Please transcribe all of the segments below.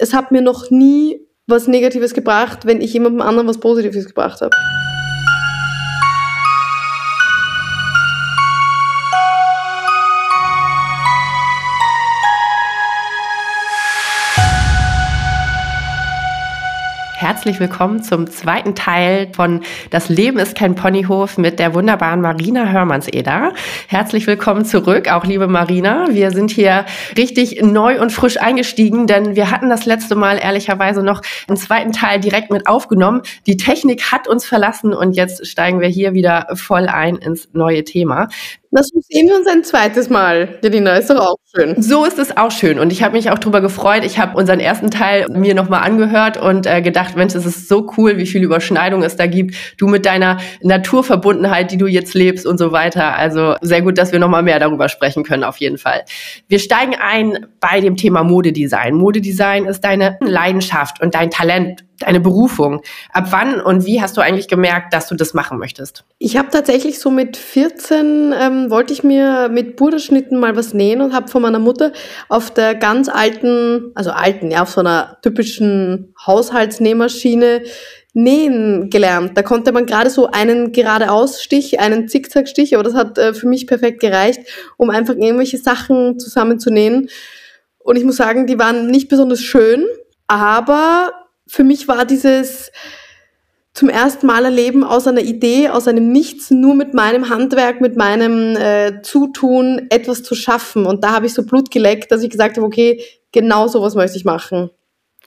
es hat mir noch nie was Negatives gebracht, wenn ich jemandem anderen was Positives gebracht habe. Herzlich willkommen zum zweiten Teil von Das Leben ist kein Ponyhof mit der wunderbaren Marina Hörmannseder. Herzlich willkommen zurück, auch liebe Marina. Wir sind hier richtig neu und frisch eingestiegen, denn wir hatten das letzte Mal ehrlicherweise noch einen zweiten Teil direkt mit aufgenommen. Die Technik hat uns verlassen und jetzt steigen wir hier wieder voll ein ins neue Thema. Das sehen wir uns ein zweites Mal. Janina, ist doch auch schön. So ist es auch schön. Und ich habe mich auch darüber gefreut. Ich habe unseren ersten Teil mir nochmal angehört und äh, gedacht, Mensch, es ist so cool, wie viel Überschneidung es da gibt. Du mit deiner Naturverbundenheit, die du jetzt lebst und so weiter. Also sehr gut, dass wir nochmal mehr darüber sprechen können, auf jeden Fall. Wir steigen ein bei dem Thema Modedesign. Modedesign ist deine Leidenschaft und dein Talent deine Berufung. Ab wann und wie hast du eigentlich gemerkt, dass du das machen möchtest? Ich habe tatsächlich so mit 14 ähm, wollte ich mir mit Puderschnitten mal was nähen und habe von meiner Mutter auf der ganz alten, also alten, ja, auf so einer typischen Haushaltsnähmaschine nähen gelernt. Da konnte man gerade so einen geradeausstich, einen Zickzackstich, aber das hat äh, für mich perfekt gereicht, um einfach irgendwelche Sachen zusammenzunähen. Und ich muss sagen, die waren nicht besonders schön, aber für mich war dieses zum ersten Mal erleben aus einer Idee, aus einem Nichts, nur mit meinem Handwerk, mit meinem äh, Zutun etwas zu schaffen. Und da habe ich so Blut geleckt, dass ich gesagt habe, okay, genau sowas möchte ich machen.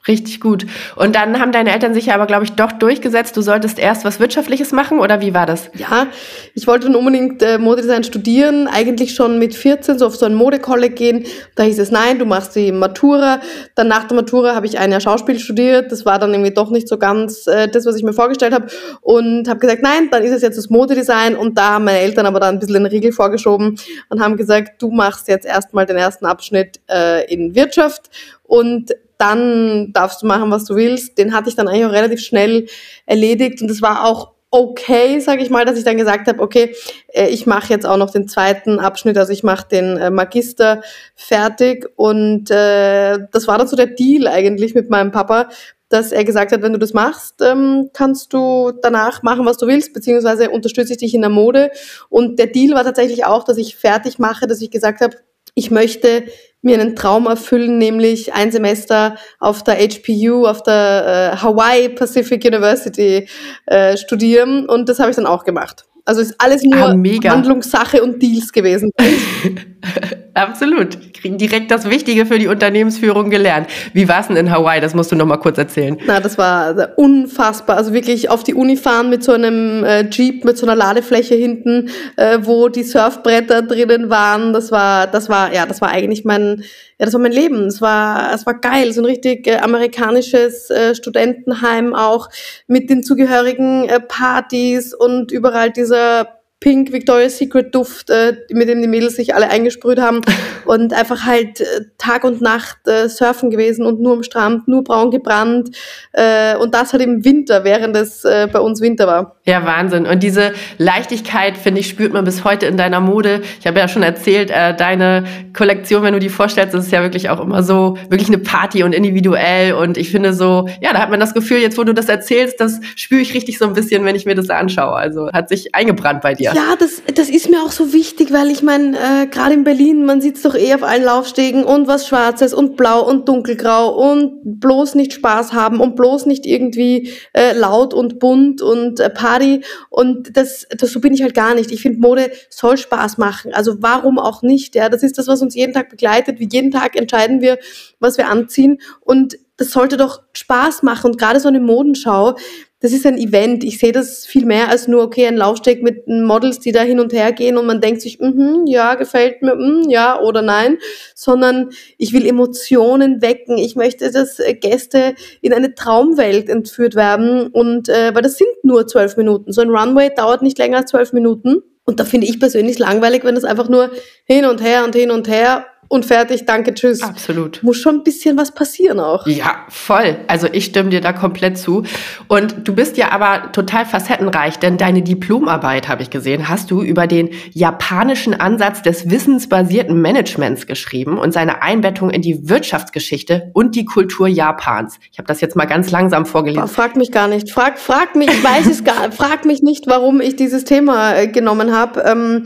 Richtig gut. Und dann haben deine Eltern sich ja aber, glaube ich, doch durchgesetzt, du solltest erst was Wirtschaftliches machen oder wie war das? Ja, ich wollte dann unbedingt äh, Modedesign studieren, eigentlich schon mit 14 so auf so ein Modekolleg gehen. Da hieß es, nein, du machst die Matura. Dann nach der Matura habe ich ein Jahr Schauspiel studiert. Das war dann irgendwie doch nicht so ganz äh, das, was ich mir vorgestellt habe. Und habe gesagt, nein, dann ist es jetzt das Modedesign. Und da haben meine Eltern aber dann ein bisschen den Riegel vorgeschoben und haben gesagt, du machst jetzt erstmal den ersten Abschnitt äh, in Wirtschaft. Und dann darfst du machen, was du willst. Den hatte ich dann eigentlich auch relativ schnell erledigt und es war auch okay, sage ich mal, dass ich dann gesagt habe, okay, äh, ich mache jetzt auch noch den zweiten Abschnitt, also ich mache den äh, Magister fertig und äh, das war dann so der Deal eigentlich mit meinem Papa, dass er gesagt hat, wenn du das machst, ähm, kannst du danach machen, was du willst, beziehungsweise unterstütze ich dich in der Mode. Und der Deal war tatsächlich auch, dass ich fertig mache, dass ich gesagt habe, ich möchte mir einen Traum erfüllen, nämlich ein Semester auf der HPU, auf der äh, Hawaii Pacific University äh, studieren. Und das habe ich dann auch gemacht. Also ist alles nur ah, Handlungssache und Deals gewesen. Absolut. Kriegen direkt das Wichtige für die Unternehmensführung gelernt. Wie war es denn in Hawaii? Das musst du noch mal kurz erzählen. Na, das war unfassbar. Also wirklich auf die Uni fahren mit so einem äh, Jeep, mit so einer Ladefläche hinten, äh, wo die Surfbretter drinnen waren. Das war, das war, ja, das war eigentlich mein, ja, das war mein Leben. Es war, es war geil. So ein richtig äh, amerikanisches äh, Studentenheim auch mit den zugehörigen äh, Partys und überall dieser Pink Victoria's Secret Duft, äh, mit dem die Mädels sich alle eingesprüht haben und einfach halt äh, Tag und Nacht äh, surfen gewesen und nur am Strand, nur braun gebrannt äh, und das halt im Winter, während es äh, bei uns Winter war. Ja, Wahnsinn. Und diese Leichtigkeit, finde ich, spürt man bis heute in deiner Mode. Ich habe ja schon erzählt, äh, deine Kollektion, wenn du die vorstellst, ist ja wirklich auch immer so, wirklich eine Party und individuell und ich finde so, ja, da hat man das Gefühl, jetzt wo du das erzählst, das spüre ich richtig so ein bisschen, wenn ich mir das anschaue. Also hat sich eingebrannt bei dir. Ja, das, das ist mir auch so wichtig, weil ich meine, äh, gerade in Berlin, man es doch eh auf allen Laufstegen und was Schwarzes und Blau und Dunkelgrau und bloß nicht Spaß haben und bloß nicht irgendwie äh, laut und bunt und äh, Party. Und das, das so bin ich halt gar nicht. Ich finde, Mode soll Spaß machen. Also warum auch nicht? Ja, das ist das, was uns jeden Tag begleitet. Wie jeden Tag entscheiden wir, was wir anziehen. Und das sollte doch Spaß machen. Und gerade so eine Modenschau, das ist ein Event. Ich sehe das viel mehr als nur, okay, ein Laufsteg mit Models, die da hin und her gehen und man denkt sich, mhm, ja, gefällt mir, mm, ja oder nein, sondern ich will Emotionen wecken. Ich möchte, dass äh, Gäste in eine Traumwelt entführt werden und, äh, weil das sind nur zwölf Minuten. So ein Runway dauert nicht länger als zwölf Minuten. Und da finde ich persönlich langweilig, wenn es einfach nur hin und her und hin und her und fertig, danke, tschüss. Absolut. Muss schon ein bisschen was passieren auch. Ja, voll. Also ich stimme dir da komplett zu. Und du bist ja aber total facettenreich, denn deine Diplomarbeit, habe ich gesehen, hast du über den japanischen Ansatz des wissensbasierten Managements geschrieben und seine Einbettung in die Wirtschaftsgeschichte und die Kultur Japans. Ich habe das jetzt mal ganz langsam vorgelesen. Frag mich gar nicht. Frag, frag mich, ich weiß es gar frag mich nicht, warum ich dieses Thema äh, genommen habe. Ähm,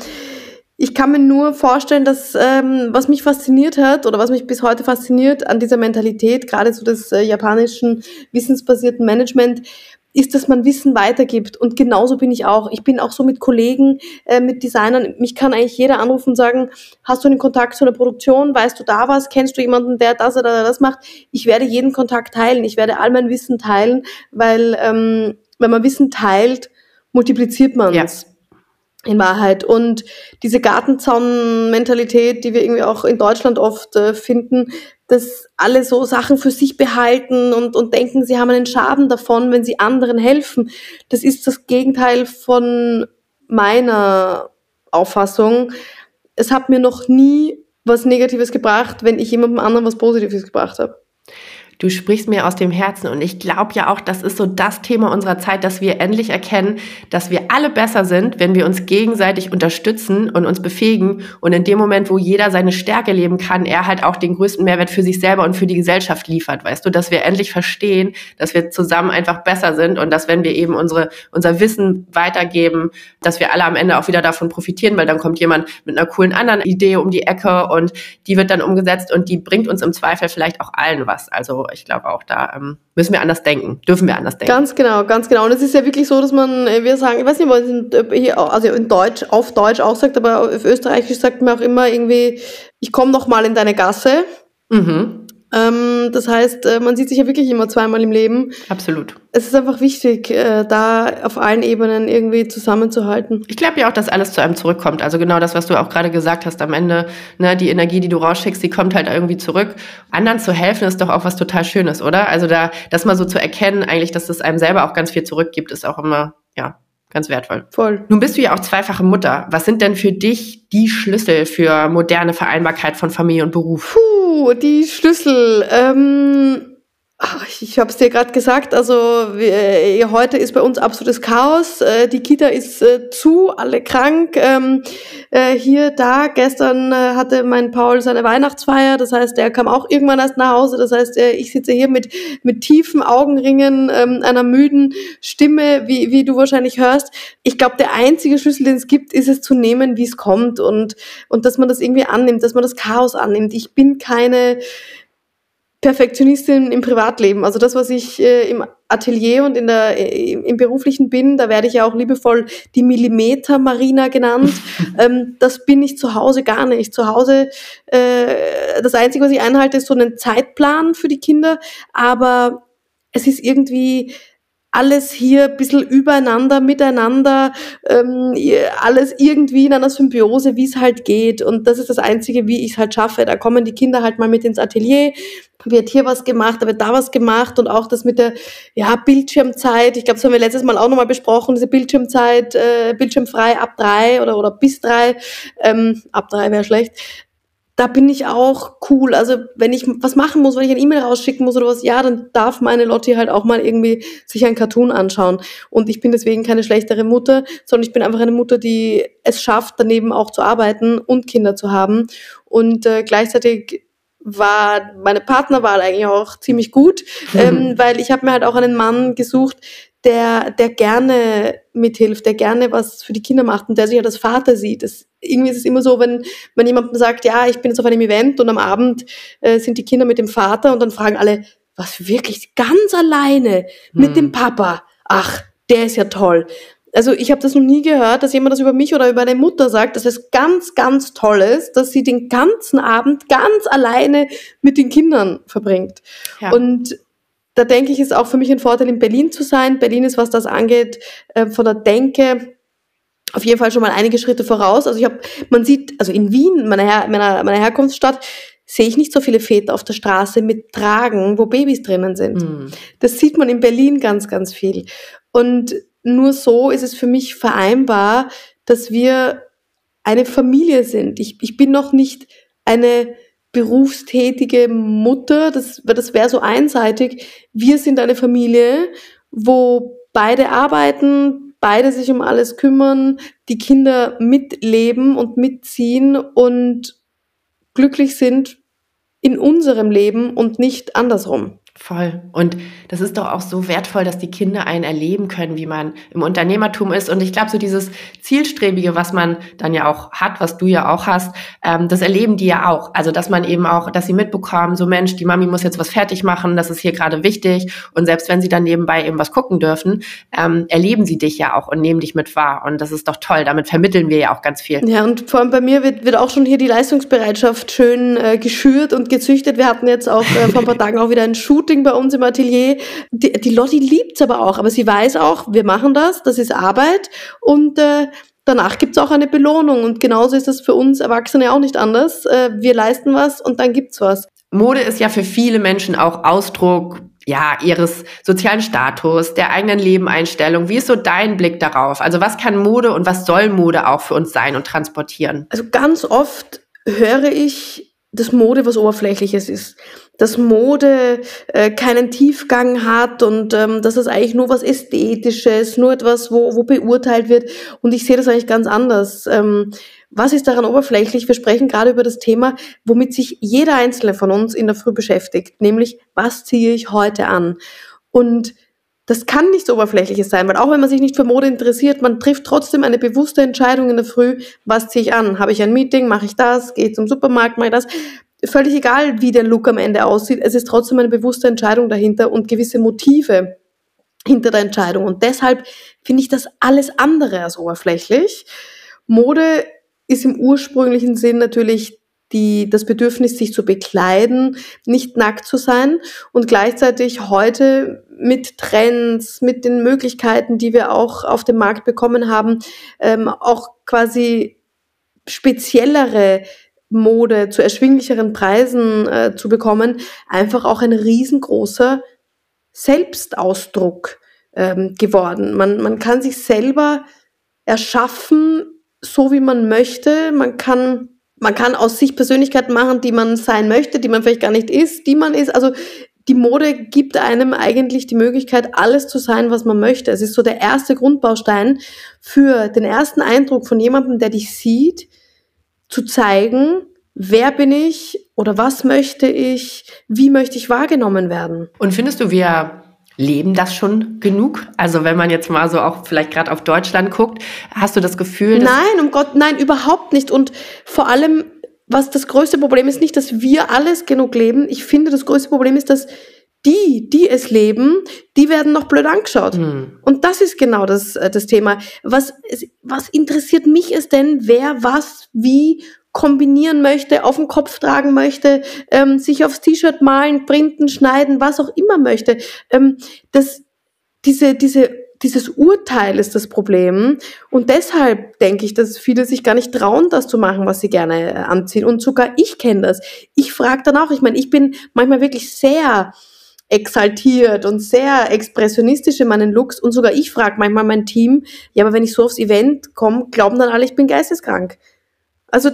ich kann mir nur vorstellen, dass ähm, was mich fasziniert hat oder was mich bis heute fasziniert an dieser Mentalität, gerade so des äh, japanischen wissensbasierten Management, ist, dass man Wissen weitergibt. Und genauso bin ich auch. Ich bin auch so mit Kollegen, äh, mit Designern. Mich kann eigentlich jeder anrufen und sagen, hast du einen Kontakt zu einer Produktion? Weißt du da was? Kennst du jemanden, der das oder das macht? Ich werde jeden Kontakt teilen. Ich werde all mein Wissen teilen, weil ähm, wenn man Wissen teilt, multipliziert man es. Ja in Wahrheit. Und diese Gartenzaun-Mentalität, die wir irgendwie auch in Deutschland oft äh, finden, dass alle so Sachen für sich behalten und, und denken, sie haben einen Schaden davon, wenn sie anderen helfen. Das ist das Gegenteil von meiner Auffassung. Es hat mir noch nie was Negatives gebracht, wenn ich jemandem anderen was Positives gebracht habe. Du sprichst mir aus dem Herzen. Und ich glaube ja auch, das ist so das Thema unserer Zeit, dass wir endlich erkennen, dass wir alle besser sind, wenn wir uns gegenseitig unterstützen und uns befähigen. Und in dem Moment, wo jeder seine Stärke leben kann, er halt auch den größten Mehrwert für sich selber und für die Gesellschaft liefert, weißt du, dass wir endlich verstehen, dass wir zusammen einfach besser sind und dass wenn wir eben unsere, unser Wissen weitergeben, dass wir alle am Ende auch wieder davon profitieren, weil dann kommt jemand mit einer coolen anderen Idee um die Ecke und die wird dann umgesetzt und die bringt uns im Zweifel vielleicht auch allen was. Also ich glaube auch da ähm, müssen wir anders denken, dürfen wir anders denken. Ganz genau, ganz genau. Und es ist ja wirklich so, dass man, äh, wir sagen, ich weiß nicht, was hier, also in Deutsch, auf Deutsch auch sagt, aber auf Österreichisch sagt man auch immer irgendwie, ich komme noch mal in deine Gasse. Mhm. Ähm, das heißt, äh, man sieht sich ja wirklich immer zweimal im Leben. Absolut. Es ist einfach wichtig, äh, da auf allen Ebenen irgendwie zusammenzuhalten. Ich glaube ja auch, dass alles zu einem zurückkommt. Also genau das, was du auch gerade gesagt hast am Ende, ne, die Energie, die du rausschickst, die kommt halt irgendwie zurück. Anderen zu helfen ist doch auch was total Schönes, oder? Also da, das mal so zu erkennen, eigentlich, dass es einem selber auch ganz viel zurückgibt, ist auch immer, ja, ganz wertvoll. Voll. Nun bist du ja auch zweifache Mutter. Was sind denn für dich die Schlüssel für moderne Vereinbarkeit von Familie und Beruf? Puh, die Schlüssel. Ähm Ach, ich habe es dir gerade gesagt, also wir, äh, heute ist bei uns absolutes Chaos. Äh, die Kita ist äh, zu, alle krank. Ähm, äh, hier, da, gestern äh, hatte mein Paul seine Weihnachtsfeier, das heißt, er kam auch irgendwann erst nach Hause. Das heißt, äh, ich sitze hier mit, mit tiefen Augenringen, ähm, einer müden Stimme, wie, wie du wahrscheinlich hörst. Ich glaube, der einzige Schlüssel, den es gibt, ist es zu nehmen, wie es kommt und, und dass man das irgendwie annimmt, dass man das Chaos annimmt. Ich bin keine Perfektionistin im Privatleben. Also das, was ich äh, im Atelier und in der, äh, im beruflichen bin, da werde ich ja auch liebevoll die Millimeter Marina genannt. ähm, das bin ich zu Hause gar nicht. Zu Hause, äh, das Einzige, was ich einhalte, ist so einen Zeitplan für die Kinder, aber es ist irgendwie alles hier ein bisschen übereinander, miteinander, ähm, alles irgendwie in einer Symbiose, wie es halt geht. Und das ist das Einzige, wie ich es halt schaffe. Da kommen die Kinder halt mal mit ins Atelier, wird hier was gemacht, da wird da was gemacht und auch das mit der ja, Bildschirmzeit. Ich glaube, das haben wir letztes Mal auch nochmal besprochen, diese Bildschirmzeit, äh, bildschirmfrei ab drei oder, oder bis drei. Ähm, ab drei wäre schlecht da bin ich auch cool. Also wenn ich was machen muss, wenn ich eine E-Mail rausschicken muss oder was, ja, dann darf meine Lotti halt auch mal irgendwie sich ein Cartoon anschauen. Und ich bin deswegen keine schlechtere Mutter, sondern ich bin einfach eine Mutter, die es schafft, daneben auch zu arbeiten und Kinder zu haben. Und äh, gleichzeitig war meine Partnerwahl eigentlich auch ziemlich gut, mhm. ähm, weil ich habe mir halt auch einen Mann gesucht, der, der gerne mithilft, der gerne was für die Kinder macht und der sich ja als Vater sieht. Das, irgendwie ist es immer so, wenn man jemandem sagt, ja, ich bin jetzt auf einem Event und am Abend äh, sind die Kinder mit dem Vater und dann fragen alle, was wirklich ganz alleine mit hm. dem Papa? Ach, der ist ja toll. Also ich habe das noch nie gehört, dass jemand das über mich oder über eine Mutter sagt, dass es ganz, ganz toll ist, dass sie den ganzen Abend ganz alleine mit den Kindern verbringt. Ja. Und da denke ich, ist auch für mich ein Vorteil, in Berlin zu sein. Berlin ist, was das angeht, äh, von der Denke auf jeden Fall schon mal einige Schritte voraus. Also ich habe, man sieht, also in Wien, meiner, Her meiner, meiner Herkunftsstadt, sehe ich nicht so viele Väter auf der Straße mit Tragen, wo Babys drinnen sind. Mhm. Das sieht man in Berlin ganz, ganz viel. Und nur so ist es für mich vereinbar, dass wir eine Familie sind. Ich, ich bin noch nicht eine berufstätige Mutter, das, das wäre so einseitig. Wir sind eine Familie, wo beide arbeiten, beide sich um alles kümmern, die Kinder mitleben und mitziehen und glücklich sind in unserem Leben und nicht andersrum. Voll. Und das ist doch auch so wertvoll, dass die Kinder einen erleben können, wie man im Unternehmertum ist. Und ich glaube, so dieses Zielstrebige, was man dann ja auch hat, was du ja auch hast, ähm, das erleben die ja auch. Also, dass man eben auch, dass sie mitbekommen, so Mensch, die Mami muss jetzt was fertig machen, das ist hier gerade wichtig. Und selbst wenn sie dann nebenbei eben was gucken dürfen, ähm, erleben sie dich ja auch und nehmen dich mit wahr. Und das ist doch toll. Damit vermitteln wir ja auch ganz viel. Ja, und vor allem bei mir wird, wird auch schon hier die Leistungsbereitschaft schön äh, geschürt und gezüchtet. Wir hatten jetzt auch äh, vor ein paar Tagen auch wieder einen Shoot Shooting bei uns im Atelier. Die, die Lotti liebt's aber auch, aber sie weiß auch, wir machen das, das ist Arbeit und äh, danach gibt's auch eine Belohnung. Und genauso ist das für uns Erwachsene auch nicht anders. Äh, wir leisten was und dann gibt's was. Mode ist ja für viele Menschen auch Ausdruck ja, ihres sozialen Status, der eigenen Lebeneinstellung. Wie ist so dein Blick darauf? Also was kann Mode und was soll Mode auch für uns sein und transportieren? Also ganz oft höre ich, dass Mode was Oberflächliches ist dass Mode äh, keinen Tiefgang hat und ähm, dass es eigentlich nur was Ästhetisches, nur etwas, wo, wo beurteilt wird. Und ich sehe das eigentlich ganz anders. Ähm, was ist daran oberflächlich? Wir sprechen gerade über das Thema, womit sich jeder Einzelne von uns in der Früh beschäftigt, nämlich was ziehe ich heute an? Und das kann nichts Oberflächliches sein, weil auch wenn man sich nicht für Mode interessiert, man trifft trotzdem eine bewusste Entscheidung in der Früh, was ziehe ich an? Habe ich ein Meeting, mache ich das, gehe ich zum Supermarkt, mache ich das? völlig egal, wie der Look am Ende aussieht, es ist trotzdem eine bewusste Entscheidung dahinter und gewisse Motive hinter der Entscheidung. Und deshalb finde ich das alles andere als oberflächlich. Mode ist im ursprünglichen Sinn natürlich die, das Bedürfnis, sich zu bekleiden, nicht nackt zu sein und gleichzeitig heute mit Trends, mit den Möglichkeiten, die wir auch auf dem Markt bekommen haben, ähm, auch quasi speziellere Mode zu erschwinglicheren Preisen äh, zu bekommen, einfach auch ein riesengroßer Selbstausdruck ähm, geworden. Man, man kann sich selber erschaffen, so wie man möchte. Man kann, man kann aus sich Persönlichkeiten machen, die man sein möchte, die man vielleicht gar nicht ist, die man ist. Also die Mode gibt einem eigentlich die Möglichkeit, alles zu sein, was man möchte. Es ist so der erste Grundbaustein für den ersten Eindruck von jemandem, der dich sieht, zu zeigen, wer bin ich oder was möchte ich, wie möchte ich wahrgenommen werden. Und findest du, wir leben das schon genug? Also wenn man jetzt mal so auch vielleicht gerade auf Deutschland guckt, hast du das Gefühl? Nein, um Gott, nein, überhaupt nicht. Und vor allem, was das größte Problem ist, nicht, dass wir alles genug leben. Ich finde, das größte Problem ist, dass die, die es leben, die werden noch blöd angeschaut. Hm. Und das ist genau das, äh, das Thema. Was, was interessiert mich ist denn, wer was wie kombinieren möchte, auf dem Kopf tragen möchte, ähm, sich aufs T-Shirt malen, printen, schneiden, was auch immer möchte. Ähm, das, diese, diese, dieses Urteil ist das Problem. Und deshalb denke ich, dass viele sich gar nicht trauen, das zu machen, was sie gerne äh, anziehen. Und sogar ich kenne das. Ich frage dann auch, ich meine, ich bin manchmal wirklich sehr exaltiert und sehr expressionistisch in meinen Looks und sogar ich frage manchmal mein Team, ja, aber wenn ich so aufs Event komme, glauben dann alle, ich bin geisteskrank. Also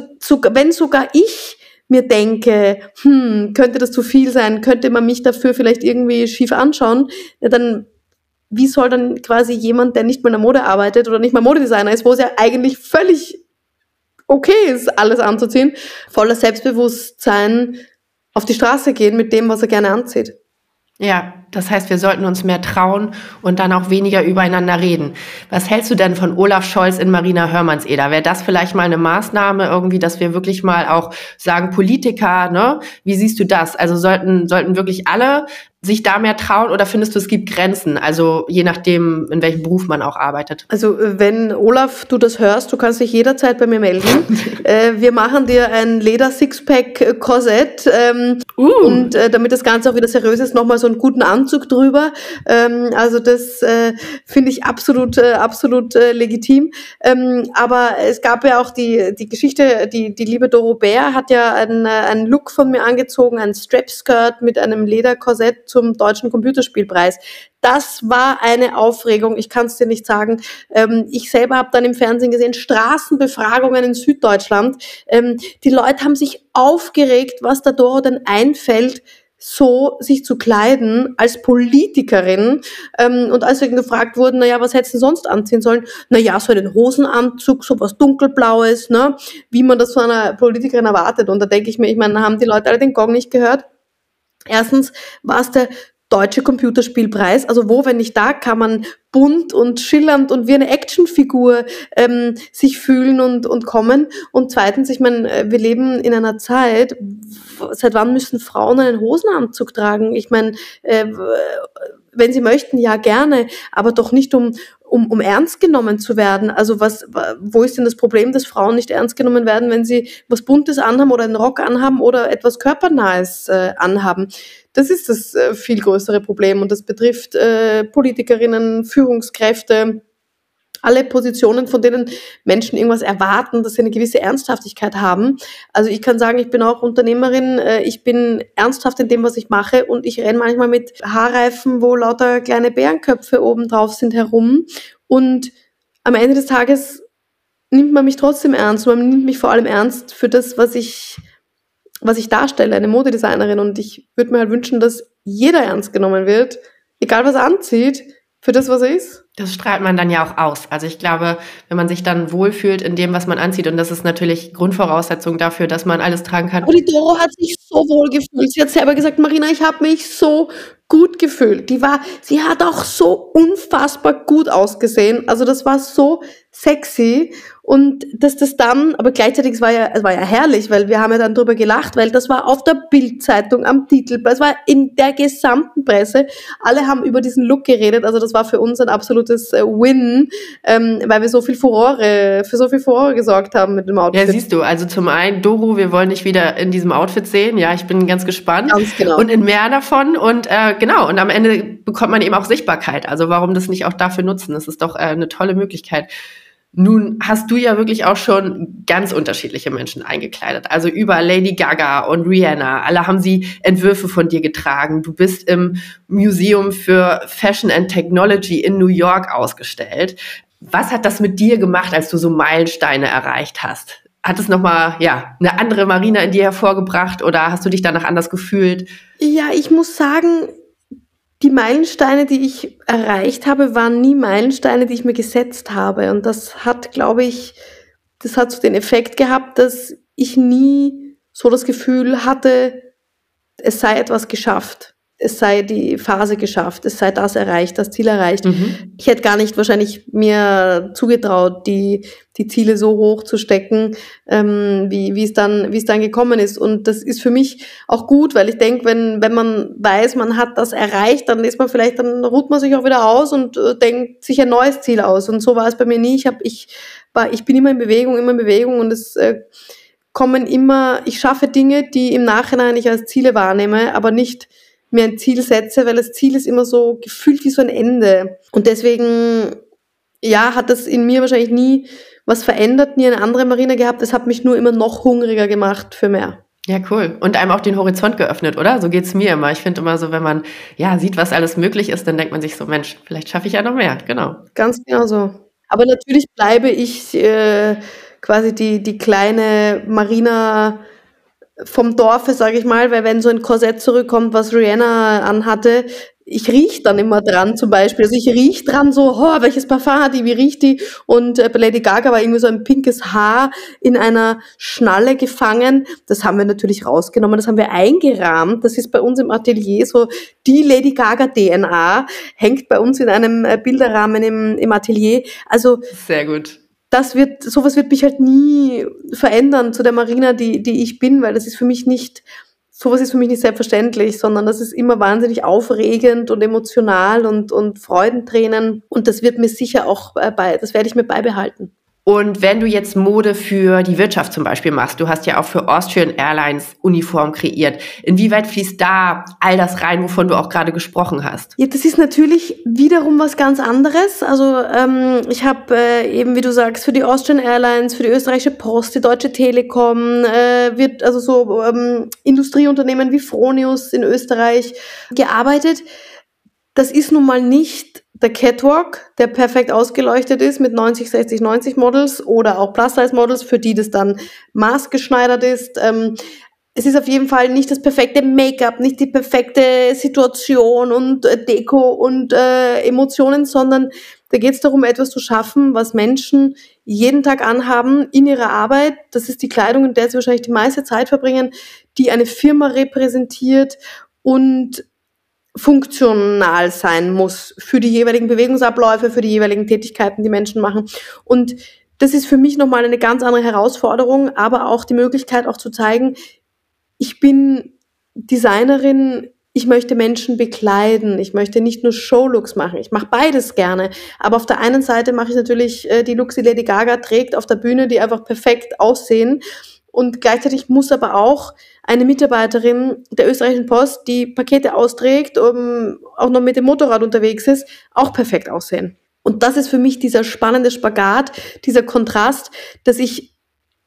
wenn sogar ich mir denke, hm, könnte das zu viel sein, könnte man mich dafür vielleicht irgendwie schief anschauen, dann wie soll dann quasi jemand, der nicht mal in der Mode arbeitet oder nicht mal Modedesigner ist, wo es ja eigentlich völlig okay ist, alles anzuziehen, voller Selbstbewusstsein auf die Straße gehen mit dem, was er gerne anzieht. Ja, das heißt, wir sollten uns mehr trauen und dann auch weniger übereinander reden. Was hältst du denn von Olaf Scholz in Marina Hörmannseder? Wäre das vielleicht mal eine Maßnahme irgendwie, dass wir wirklich mal auch sagen, Politiker, ne? Wie siehst du das? Also sollten, sollten wirklich alle sich da mehr trauen oder findest du, es gibt Grenzen? Also je nachdem, in welchem Beruf man auch arbeitet. Also äh, wenn Olaf, du das hörst, du kannst dich jederzeit bei mir melden. äh, wir machen dir ein Leder-Sixpack-Korsett ähm, uh. und äh, damit das Ganze auch wieder seriös ist, nochmal so einen guten Anzug drüber. Ähm, also das äh, finde ich absolut, äh, absolut äh, legitim. Ähm, aber es gab ja auch die, die Geschichte, die, die liebe Doro Bär hat ja einen, einen Look von mir angezogen, ein Strap-Skirt mit einem Lederkorsett zum Deutschen Computerspielpreis. Das war eine Aufregung, ich kann es dir nicht sagen. Ähm, ich selber habe dann im Fernsehen gesehen, Straßenbefragungen in Süddeutschland. Ähm, die Leute haben sich aufgeregt, was da Doro denn einfällt, so sich zu kleiden als Politikerin. Ähm, und als wir gefragt wurden, naja, was hättest du sonst anziehen sollen? Naja, so einen Hosenanzug, so was dunkelblaues, ne? wie man das von einer Politikerin erwartet. Und da denke ich mir, ich meine, haben die Leute alle den Gong nicht gehört? Erstens war es der Deutsche Computerspielpreis. Also wo, wenn nicht da, kann man bunt und schillernd und wie eine Actionfigur ähm, sich fühlen und, und kommen. Und zweitens, ich meine, äh, wir leben in einer Zeit, seit wann müssen Frauen einen Hosenanzug tragen? Ich meine, äh, wenn sie möchten, ja gerne, aber doch nicht um, um, um ernst genommen zu werden. Also was, wo ist denn das Problem, dass Frauen nicht ernst genommen werden, wenn sie was Buntes anhaben oder einen Rock anhaben oder etwas Körpernahes äh, anhaben? Das ist das äh, viel größere Problem und das betrifft äh, Politikerinnen, Führungskräfte, alle Positionen, von denen Menschen irgendwas erwarten, dass sie eine gewisse Ernsthaftigkeit haben. Also ich kann sagen, ich bin auch Unternehmerin, äh, ich bin ernsthaft in dem, was ich mache und ich renne manchmal mit Haarreifen, wo lauter kleine Bärenköpfe oben drauf sind, herum. Und am Ende des Tages nimmt man mich trotzdem ernst. Man nimmt mich vor allem ernst für das, was ich, was ich darstelle, eine Modedesignerin. Und ich würde mir halt wünschen, dass jeder ernst genommen wird, egal was er anzieht, für das, was er ist. Das strahlt man dann ja auch aus. Also ich glaube, wenn man sich dann wohlfühlt in dem, was man anzieht, und das ist natürlich Grundvoraussetzung dafür, dass man alles tragen kann. Und die Doro hat sich so wohl gefühlt. Sie hat selber gesagt, Marina, ich habe mich so gut gefühlt. Die war, sie hat auch so unfassbar gut ausgesehen. Also das war so sexy und dass das dann, aber gleichzeitig es war ja, es war ja herrlich, weil wir haben ja dann drüber gelacht, weil das war auf der Bildzeitung am Titel, es war in der gesamten Presse. Alle haben über diesen Look geredet, also das war für uns ein absolutes äh, Win, ähm, weil wir so viel Furore, für so viel Furore gesorgt haben mit dem Outfit. Ja, siehst du, also zum einen, Doro, wir wollen dich wieder in diesem Outfit sehen. Ja, ich bin ganz gespannt. Ganz genau. Und in mehr davon und äh, genau, und am Ende bekommt man eben auch Sichtbarkeit. Also warum das nicht auch dafür nutzen? Das ist doch äh, eine tolle Möglichkeit. Nun hast du ja wirklich auch schon ganz unterschiedliche Menschen eingekleidet. Also über Lady Gaga und Rihanna. Alle haben sie Entwürfe von dir getragen. Du bist im Museum für Fashion and Technology in New York ausgestellt. Was hat das mit dir gemacht, als du so Meilensteine erreicht hast? Hat es nochmal, ja, eine andere Marina in dir hervorgebracht oder hast du dich danach anders gefühlt? Ja, ich muss sagen, die Meilensteine, die ich erreicht habe, waren nie Meilensteine, die ich mir gesetzt habe. Und das hat, glaube ich, das hat so den Effekt gehabt, dass ich nie so das Gefühl hatte, es sei etwas geschafft es sei die Phase geschafft, es sei das erreicht, das Ziel erreicht. Mhm. Ich hätte gar nicht wahrscheinlich mir zugetraut, die, die Ziele so hoch zu stecken, ähm, wie, wie es dann, wie es dann gekommen ist. Und das ist für mich auch gut, weil ich denke, wenn, wenn man weiß, man hat das erreicht, dann ist man vielleicht, dann ruht man sich auch wieder aus und äh, denkt sich ein neues Ziel aus. Und so war es bei mir nie. Ich habe, ich war, ich bin immer in Bewegung, immer in Bewegung und es äh, kommen immer, ich schaffe Dinge, die im Nachhinein ich als Ziele wahrnehme, aber nicht mir ein Ziel setze, weil das Ziel ist immer so gefühlt wie so ein Ende. Und deswegen, ja, hat das in mir wahrscheinlich nie was verändert, nie eine andere Marina gehabt. Es hat mich nur immer noch hungriger gemacht für mehr. Ja, cool. Und einem auch den Horizont geöffnet, oder? So geht's mir immer. Ich finde immer so, wenn man ja sieht, was alles möglich ist, dann denkt man sich so, Mensch, vielleicht schaffe ich ja noch mehr. Genau. Ganz genau so. Aber natürlich bleibe ich äh, quasi die, die kleine Marina vom Dorfe, sage ich mal, weil wenn so ein Korsett zurückkommt, was Rihanna anhatte, ich riech dann immer dran zum Beispiel. Also ich riech dran so, oh, welches Parfum hat die, wie riecht die? Und äh, bei Lady Gaga war irgendwie so ein pinkes Haar in einer Schnalle gefangen. Das haben wir natürlich rausgenommen, das haben wir eingerahmt. Das ist bei uns im Atelier so, die Lady Gaga DNA hängt bei uns in einem äh, Bilderrahmen im, im Atelier. Also sehr gut das wird, sowas wird mich halt nie verändern zu der Marina, die, die ich bin, weil das ist für mich nicht, sowas ist für mich nicht selbstverständlich, sondern das ist immer wahnsinnig aufregend und emotional und, und Freudentränen und das wird mir sicher auch bei, das werde ich mir beibehalten. Und wenn du jetzt Mode für die Wirtschaft zum Beispiel machst, du hast ja auch für Austrian Airlines Uniform kreiert, inwieweit fließt da all das rein, wovon du auch gerade gesprochen hast? Ja, das ist natürlich wiederum was ganz anderes. Also ähm, ich habe äh, eben, wie du sagst, für die Austrian Airlines, für die österreichische Post, die Deutsche Telekom, äh, wird also so ähm, Industrieunternehmen wie Fronius in Österreich gearbeitet. Das ist nun mal nicht der Catwalk, der perfekt ausgeleuchtet ist mit 90, 60, 90 Models oder auch Plus-Size-Models, für die das dann maßgeschneidert ist. Ähm, es ist auf jeden Fall nicht das perfekte Make-up, nicht die perfekte Situation und äh, Deko und äh, Emotionen, sondern da geht es darum, etwas zu schaffen, was Menschen jeden Tag anhaben in ihrer Arbeit. Das ist die Kleidung, in der sie wahrscheinlich die meiste Zeit verbringen, die eine Firma repräsentiert und funktional sein muss für die jeweiligen Bewegungsabläufe, für die jeweiligen Tätigkeiten, die Menschen machen. Und das ist für mich nochmal eine ganz andere Herausforderung, aber auch die Möglichkeit auch zu zeigen, ich bin Designerin, ich möchte Menschen bekleiden, ich möchte nicht nur Showlooks machen, ich mache beides gerne. Aber auf der einen Seite mache ich natürlich äh, die Looks, die Lady Gaga trägt auf der Bühne, die einfach perfekt aussehen. Und gleichzeitig muss aber auch eine Mitarbeiterin der österreichischen Post, die Pakete austrägt, um, auch noch mit dem Motorrad unterwegs ist, auch perfekt aussehen. Und das ist für mich dieser spannende Spagat, dieser Kontrast, dass ich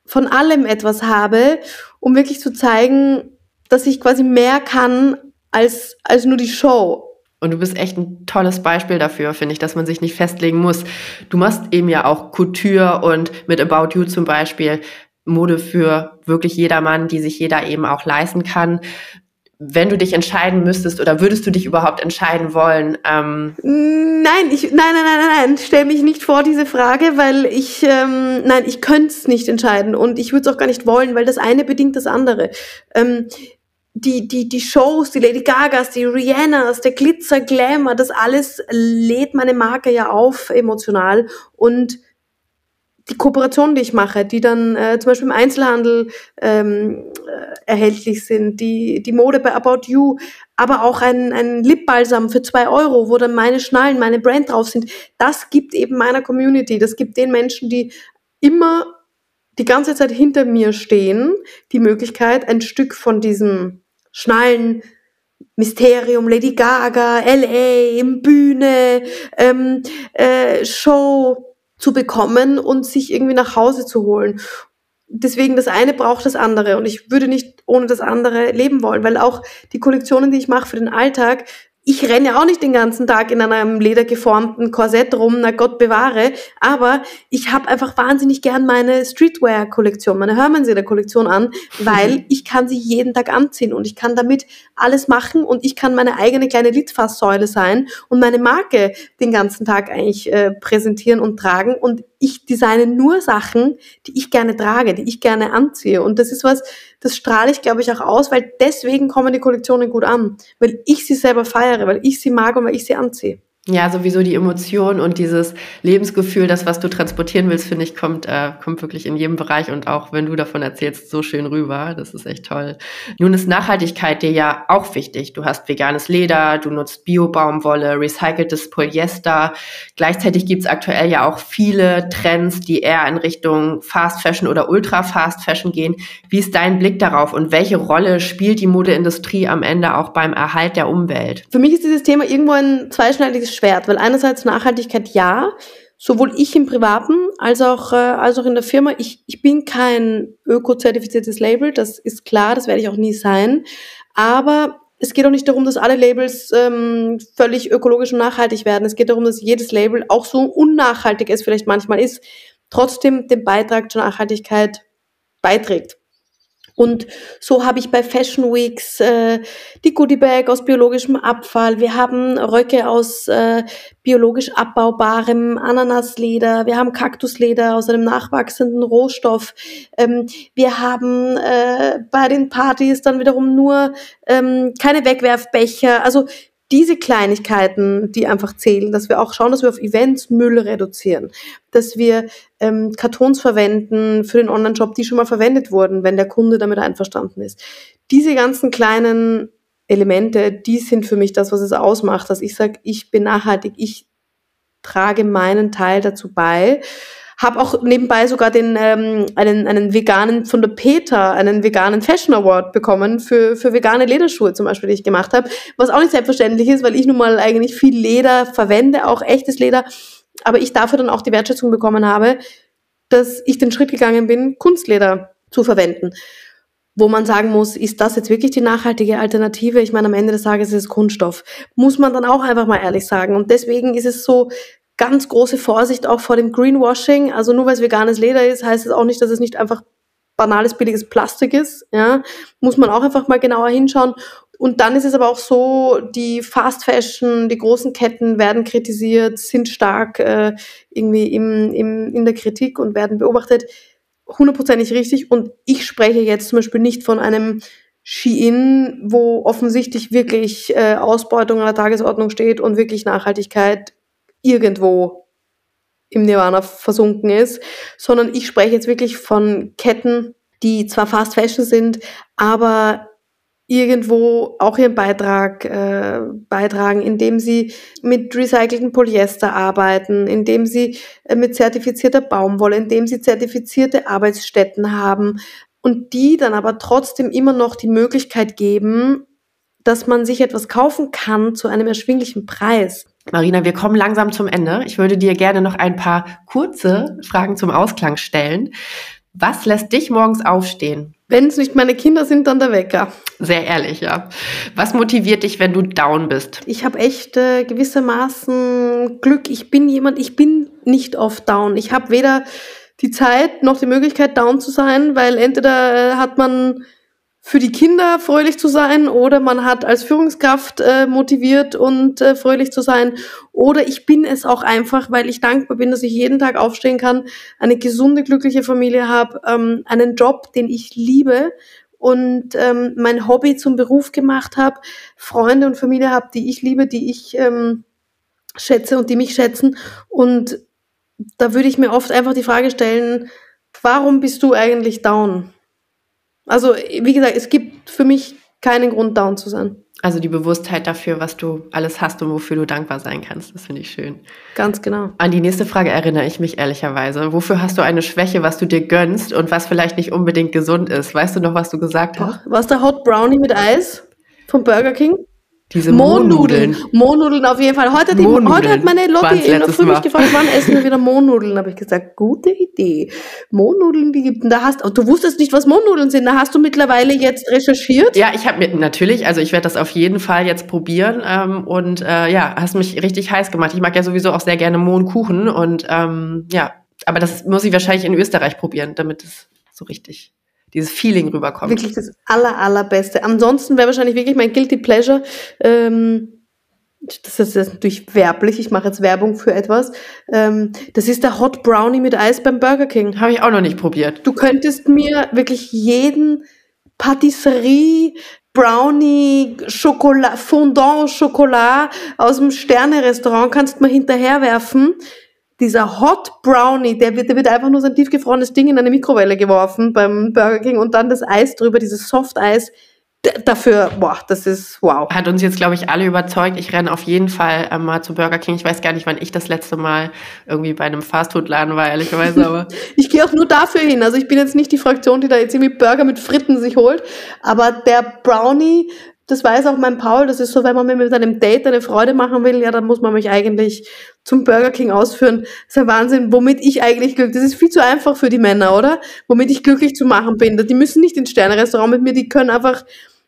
von allem etwas habe, um wirklich zu zeigen, dass ich quasi mehr kann als, als nur die Show. Und du bist echt ein tolles Beispiel dafür, finde ich, dass man sich nicht festlegen muss. Du machst eben ja auch Couture und mit About You zum Beispiel Mode für wirklich jedermann, die sich jeder eben auch leisten kann. Wenn du dich entscheiden müsstest oder würdest du dich überhaupt entscheiden wollen? Ähm nein, ich, nein, nein, nein, nein, nein, stell mich nicht vor diese Frage, weil ich, ähm, nein, ich könnte es nicht entscheiden und ich würde es auch gar nicht wollen, weil das eine bedingt das andere. Ähm, die, die, die Shows, die Lady Gagas, die Rihannas, der Glitzer, Glamour, das alles lädt meine Marke ja auf emotional und die Kooperation, die ich mache, die dann äh, zum Beispiel im Einzelhandel ähm, äh, erhältlich sind, die, die Mode bei About You, aber auch ein, ein Lipbalsam für zwei Euro, wo dann meine Schnallen, meine Brand drauf sind, das gibt eben meiner Community, das gibt den Menschen, die immer die ganze Zeit hinter mir stehen, die Möglichkeit, ein Stück von diesem Schnallen, Mysterium, Lady Gaga, LA, Bühne, ähm, äh, Show, zu bekommen und sich irgendwie nach Hause zu holen. Deswegen das eine braucht das andere und ich würde nicht ohne das andere leben wollen, weil auch die Kollektionen, die ich mache für den Alltag, ich renne auch nicht den ganzen Tag in einem ledergeformten Korsett rum, na Gott bewahre, aber ich habe einfach wahnsinnig gern meine Streetwear-Kollektion, meine Hermannseder-Kollektion an, weil ich kann sie jeden Tag anziehen und ich kann damit alles machen und ich kann meine eigene kleine Litfaßsäule sein und meine Marke den ganzen Tag eigentlich äh, präsentieren und tragen und ich designe nur Sachen, die ich gerne trage, die ich gerne anziehe. Und das ist was, das strahle ich, glaube ich, auch aus, weil deswegen kommen die Kollektionen gut an. Weil ich sie selber feiere, weil ich sie mag und weil ich sie anziehe. Ja, sowieso die Emotion und dieses Lebensgefühl, das, was du transportieren willst, finde ich, kommt, äh, kommt wirklich in jedem Bereich und auch wenn du davon erzählst, so schön rüber. Das ist echt toll. Nun ist Nachhaltigkeit dir ja auch wichtig. Du hast veganes Leder, du nutzt Bio-Baumwolle, recyceltes Polyester. Gleichzeitig gibt's aktuell ja auch viele Trends, die eher in Richtung Fast Fashion oder Ultra Fast Fashion gehen. Wie ist dein Blick darauf und welche Rolle spielt die Modeindustrie am Ende auch beim Erhalt der Umwelt? Für mich ist dieses Thema irgendwo ein zweischneidiges Schwert, weil einerseits Nachhaltigkeit ja, sowohl ich im Privaten als auch, äh, als auch in der Firma. Ich, ich bin kein öko-zertifiziertes Label, das ist klar, das werde ich auch nie sein. Aber es geht auch nicht darum, dass alle Labels ähm, völlig ökologisch und nachhaltig werden. Es geht darum, dass jedes Label, auch so unnachhaltig es vielleicht manchmal ist, trotzdem den Beitrag zur Nachhaltigkeit beiträgt. Und so habe ich bei Fashion Weeks äh, die Goodie Bag aus biologischem Abfall. Wir haben Röcke aus äh, biologisch abbaubarem Ananasleder. Wir haben Kaktusleder aus einem nachwachsenden Rohstoff. Ähm, wir haben äh, bei den Partys dann wiederum nur ähm, keine Wegwerfbecher. Also diese Kleinigkeiten, die einfach zählen, dass wir auch schauen, dass wir auf Events Müll reduzieren, dass wir ähm, Kartons verwenden für den Online-Shop, die schon mal verwendet wurden, wenn der Kunde damit einverstanden ist. Diese ganzen kleinen Elemente, die sind für mich das, was es ausmacht, dass ich sage, ich bin nachhaltig, ich trage meinen Teil dazu bei. Habe auch nebenbei sogar den ähm, einen, einen veganen von der Peter, einen veganen Fashion Award bekommen für, für vegane Lederschuhe zum Beispiel, die ich gemacht habe. Was auch nicht selbstverständlich ist, weil ich nun mal eigentlich viel Leder verwende, auch echtes Leder. Aber ich dafür dann auch die Wertschätzung bekommen habe, dass ich den Schritt gegangen bin, Kunstleder zu verwenden. Wo man sagen muss, ist das jetzt wirklich die nachhaltige Alternative? Ich meine, am Ende des Tages ist es Kunststoff. Muss man dann auch einfach mal ehrlich sagen. Und deswegen ist es so ganz große Vorsicht auch vor dem Greenwashing. Also nur weil es veganes Leder ist, heißt es auch nicht, dass es nicht einfach banales, billiges Plastik ist. Ja, muss man auch einfach mal genauer hinschauen. Und dann ist es aber auch so, die Fast Fashion, die großen Ketten werden kritisiert, sind stark äh, irgendwie im, im, in der Kritik und werden beobachtet. Hundertprozentig richtig. Und ich spreche jetzt zum Beispiel nicht von einem Shein, wo offensichtlich wirklich äh, Ausbeutung an der Tagesordnung steht und wirklich Nachhaltigkeit irgendwo im Nirvana versunken ist, sondern ich spreche jetzt wirklich von Ketten, die zwar Fast Fashion sind, aber irgendwo auch ihren Beitrag äh, beitragen, indem sie mit recycelten Polyester arbeiten, indem sie äh, mit zertifizierter Baumwolle, indem sie zertifizierte Arbeitsstätten haben und die dann aber trotzdem immer noch die Möglichkeit geben, dass man sich etwas kaufen kann zu einem erschwinglichen Preis. Marina, wir kommen langsam zum Ende. Ich würde dir gerne noch ein paar kurze Fragen zum Ausklang stellen. Was lässt dich morgens aufstehen? Wenn es nicht meine Kinder sind, dann der Wecker. Sehr ehrlich, ja. Was motiviert dich, wenn du down bist? Ich habe echt äh, gewissermaßen Glück. Ich bin jemand, ich bin nicht oft down. Ich habe weder die Zeit noch die Möglichkeit, down zu sein, weil entweder äh, hat man für die Kinder fröhlich zu sein oder man hat als Führungskraft äh, motiviert und äh, fröhlich zu sein oder ich bin es auch einfach, weil ich dankbar bin, dass ich jeden Tag aufstehen kann, eine gesunde, glückliche Familie habe, ähm, einen Job, den ich liebe und ähm, mein Hobby zum Beruf gemacht habe, Freunde und Familie habe, die ich liebe, die ich ähm, schätze und die mich schätzen und da würde ich mir oft einfach die Frage stellen, warum bist du eigentlich down? Also, wie gesagt, es gibt für mich keinen Grund, down zu sein. Also die Bewusstheit dafür, was du alles hast und wofür du dankbar sein kannst, das finde ich schön. Ganz genau. An die nächste Frage erinnere ich mich ehrlicherweise. Wofür hast du eine Schwäche, was du dir gönnst und was vielleicht nicht unbedingt gesund ist? Weißt du noch, was du gesagt hast? Was der Hot Brownie mit Eis vom Burger King? Diese Mohnnudeln. Mohnnudeln auf jeden Fall. Heute, die, heute hat meine Lotti in der Früh mich gefragt, wann essen wir wieder Mohnnudeln? habe ich gesagt, gute Idee. Mohnnudeln, die gibt da hast du wusstest nicht, was Mohnnudeln sind. Da hast du mittlerweile jetzt recherchiert? Ja, ich habe mir natürlich, also ich werde das auf jeden Fall jetzt probieren ähm, und äh, ja, hast mich richtig heiß gemacht. Ich mag ja sowieso auch sehr gerne Mohnkuchen und ähm, ja, aber das muss ich wahrscheinlich in Österreich probieren, damit es so richtig dieses Feeling rüberkommt. Wirklich das aller, allerbeste. Ansonsten wäre wahrscheinlich wirklich mein Guilty Pleasure, ähm, das ist jetzt natürlich werblich, ich mache jetzt Werbung für etwas. Ähm, das ist der Hot Brownie mit Eis beim Burger King. Habe ich auch noch nicht probiert. Du könntest mir wirklich jeden Patisserie, Brownie, Schokolade, Fondant Schokolade aus dem Sterne-Restaurant kannst du mir hinterherwerfen dieser Hot Brownie, der wird, der wird einfach nur so ein tiefgefrorenes Ding in eine Mikrowelle geworfen beim Burger King und dann das Eis drüber, dieses Soft-Eis. Dafür, boah, das ist wow. Hat uns jetzt, glaube ich, alle überzeugt. Ich renne auf jeden Fall ähm, mal zu Burger King. Ich weiß gar nicht, wann ich das letzte Mal irgendwie bei einem Fastfood-Laden war, ehrlicherweise. Aber ich gehe auch nur dafür hin. Also ich bin jetzt nicht die Fraktion, die da jetzt irgendwie Burger mit Fritten sich holt. Aber der Brownie das weiß auch mein Paul, das ist so, wenn man mir mit einem Date eine Freude machen will, ja, dann muss man mich eigentlich zum Burger King ausführen. Das ist ein Wahnsinn, womit ich eigentlich glücklich, das ist viel zu einfach für die Männer, oder? Womit ich glücklich zu machen bin. Die müssen nicht ins Sterne-Restaurant mit mir, die können einfach,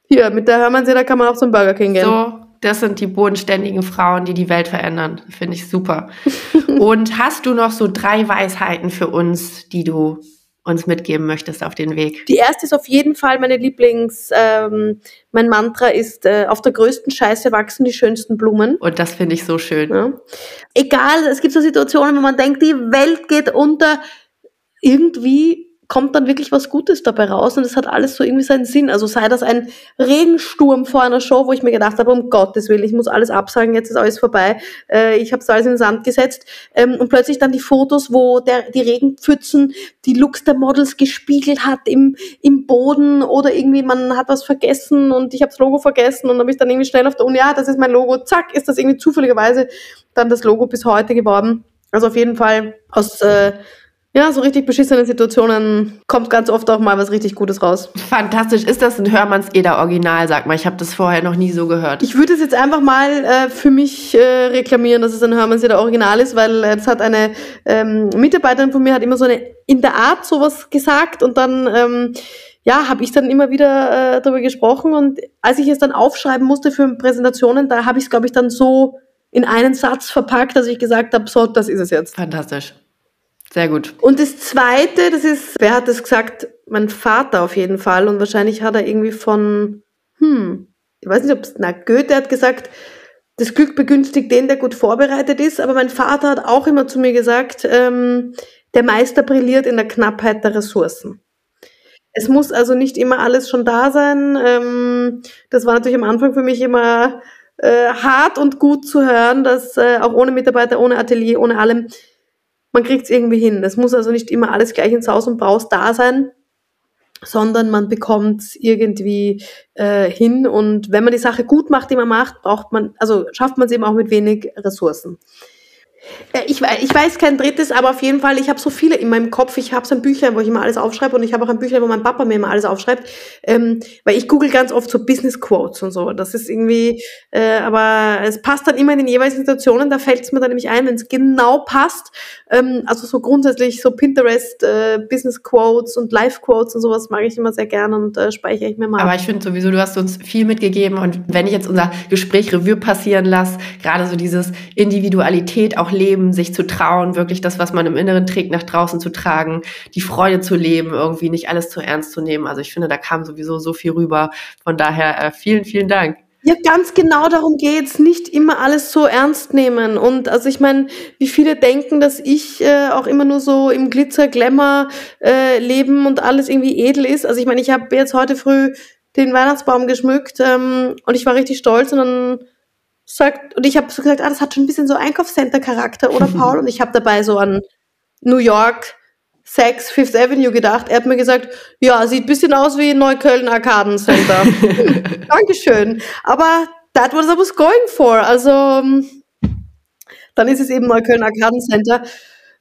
hier, mit der Hörmannsee, da kann man auch zum Burger King gehen. So, das sind die bodenständigen Frauen, die die Welt verändern. Finde ich super. Und hast du noch so drei Weisheiten für uns, die du uns mitgeben möchtest auf den Weg? Die erste ist auf jeden Fall meine Lieblings, ähm, mein Mantra ist, äh, auf der größten Scheiße wachsen die schönsten Blumen. Und das finde ich so schön. Ja. Egal, es gibt so Situationen, wo man denkt, die Welt geht unter. Irgendwie kommt dann wirklich was Gutes dabei raus und es hat alles so irgendwie seinen Sinn. Also sei das ein Regensturm vor einer Show, wo ich mir gedacht habe, um Gottes Willen, ich muss alles absagen, jetzt ist alles vorbei. Äh, ich habe es alles in den Sand gesetzt. Ähm, und plötzlich dann die Fotos, wo der, die Regenpfützen die Looks der Models gespiegelt hat im, im Boden oder irgendwie man hat was vergessen und ich habe das Logo vergessen und habe ich dann irgendwie schnell auf der Uni, ja, das ist mein Logo, zack, ist das irgendwie zufälligerweise dann das Logo bis heute geworden. Also auf jeden Fall aus äh, ja, so richtig beschissene Situationen kommt ganz oft auch mal was richtig Gutes raus. Fantastisch. Ist das ein Hörmanns Eder Original? Sag mal, ich habe das vorher noch nie so gehört. Ich würde es jetzt einfach mal äh, für mich äh, reklamieren, dass es ein Hörmanns Eder Original ist, weil es hat eine ähm, Mitarbeiterin von mir hat immer so eine in der Art sowas gesagt und dann ähm, ja, habe ich dann immer wieder äh, darüber gesprochen und als ich es dann aufschreiben musste für Präsentationen, da habe ich es glaube ich dann so in einen Satz verpackt, dass ich gesagt habe, so, das ist es jetzt. Fantastisch. Sehr gut. Und das Zweite, das ist, wer hat das gesagt? Mein Vater auf jeden Fall. Und wahrscheinlich hat er irgendwie von, hm, ich weiß nicht, ob es, na, Goethe hat gesagt, das Glück begünstigt den, der gut vorbereitet ist. Aber mein Vater hat auch immer zu mir gesagt, ähm, der Meister brilliert in der Knappheit der Ressourcen. Es muss also nicht immer alles schon da sein. Ähm, das war natürlich am Anfang für mich immer äh, hart und gut zu hören, dass äh, auch ohne Mitarbeiter, ohne Atelier, ohne allem man kriegt es irgendwie hin. Es muss also nicht immer alles gleich ins Haus und Braus da sein, sondern man bekommt es irgendwie äh, hin. Und wenn man die Sache gut macht, die man macht, braucht man, also schafft man es eben auch mit wenig Ressourcen. Äh, ich, ich weiß kein drittes, aber auf jeden Fall, ich habe so viele in meinem Kopf. Ich habe so ein Büchlein, wo ich immer alles aufschreibe und ich habe auch ein Büchlein, wo mein Papa mir immer alles aufschreibt. Ähm, weil ich google ganz oft so Business Quotes und so. Das ist irgendwie, äh, aber es passt dann immer in den jeweiligen Situationen. Da fällt es mir dann nämlich ein, wenn es genau passt. Ähm, also so grundsätzlich so Pinterest, äh, Business Quotes und Life Quotes und sowas mag ich immer sehr gerne und äh, speichere ich mir mal. Aber ich finde sowieso, du hast uns viel mitgegeben und wenn ich jetzt unser Gespräch Revue passieren lasse, gerade so dieses Individualität auch leben, sich zu trauen, wirklich das, was man im Inneren trägt, nach draußen zu tragen, die Freude zu leben, irgendwie nicht alles zu ernst zu nehmen. Also ich finde, da kam sowieso so viel rüber. Von daher äh, vielen, vielen Dank. Ja, ganz genau darum geht's. Nicht immer alles so ernst nehmen. Und also ich meine, wie viele denken, dass ich äh, auch immer nur so im Glitzer, Glamour äh, leben und alles irgendwie edel ist. Also ich meine, ich habe jetzt heute früh den Weihnachtsbaum geschmückt ähm, und ich war richtig stolz und dann sagt, und ich habe so gesagt, ah, das hat schon ein bisschen so Einkaufscenter-Charakter, oder Paul? Und ich habe dabei so an New York, Sex, Fifth Avenue gedacht. Er hat mir gesagt, ja, sieht bisschen aus wie Neukölln Arkaden Center. Dankeschön. Aber that was I was going for. Also, dann ist es eben Neukölln Arkaden Center.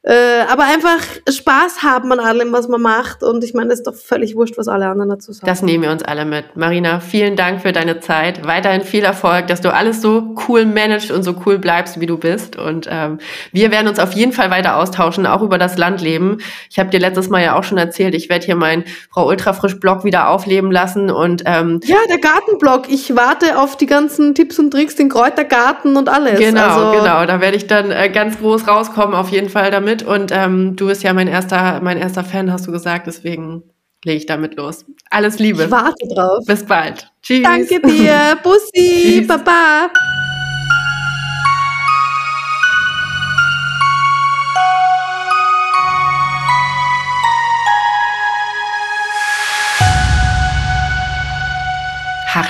Äh, aber einfach Spaß haben an allem, was man macht. Und ich meine, das ist doch völlig wurscht, was alle anderen dazu sagen. Das nehmen wir uns alle mit. Marina, vielen Dank für deine Zeit. Weiterhin viel Erfolg, dass du alles so cool managst und so cool bleibst, wie du bist. Und ähm, wir werden uns auf jeden Fall weiter austauschen, auch über das Landleben. Ich habe dir letztes Mal ja auch schon erzählt, ich werde hier meinen Frau Ultrafrisch-Blog wieder aufleben lassen. Und ähm, Ja, der Gartenblog. Ich warte auf die ganzen Tipps und Tricks, den Kräutergarten und alles. Genau, also, genau. Da werde ich dann äh, ganz groß rauskommen, auf jeden Fall damit mit und ähm, du bist ja mein erster, mein erster Fan, hast du gesagt, deswegen lege ich damit los. Alles Liebe. Ich warte drauf. Bis bald. Tschüss. Danke dir. Bussi. Tschüss. Baba.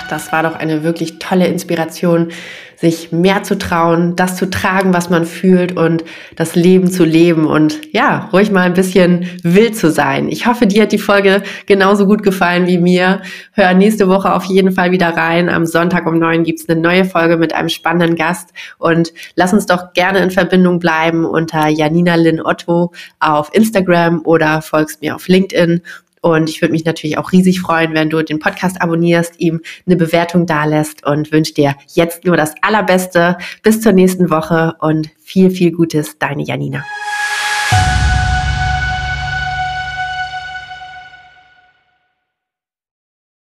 Das war doch eine wirklich tolle Inspiration sich mehr zu trauen, das zu tragen, was man fühlt und das Leben zu leben und ja, ruhig mal ein bisschen wild zu sein. Ich hoffe, dir hat die Folge genauso gut gefallen wie mir. Hör nächste Woche auf jeden Fall wieder rein. Am Sonntag um neun gibt's eine neue Folge mit einem spannenden Gast und lass uns doch gerne in Verbindung bleiben unter Janina Lynn Otto auf Instagram oder folgst mir auf LinkedIn und ich würde mich natürlich auch riesig freuen, wenn du den Podcast abonnierst, ihm eine Bewertung dalässt und wünsche dir jetzt nur das Allerbeste. Bis zur nächsten Woche und viel, viel Gutes, deine Janina.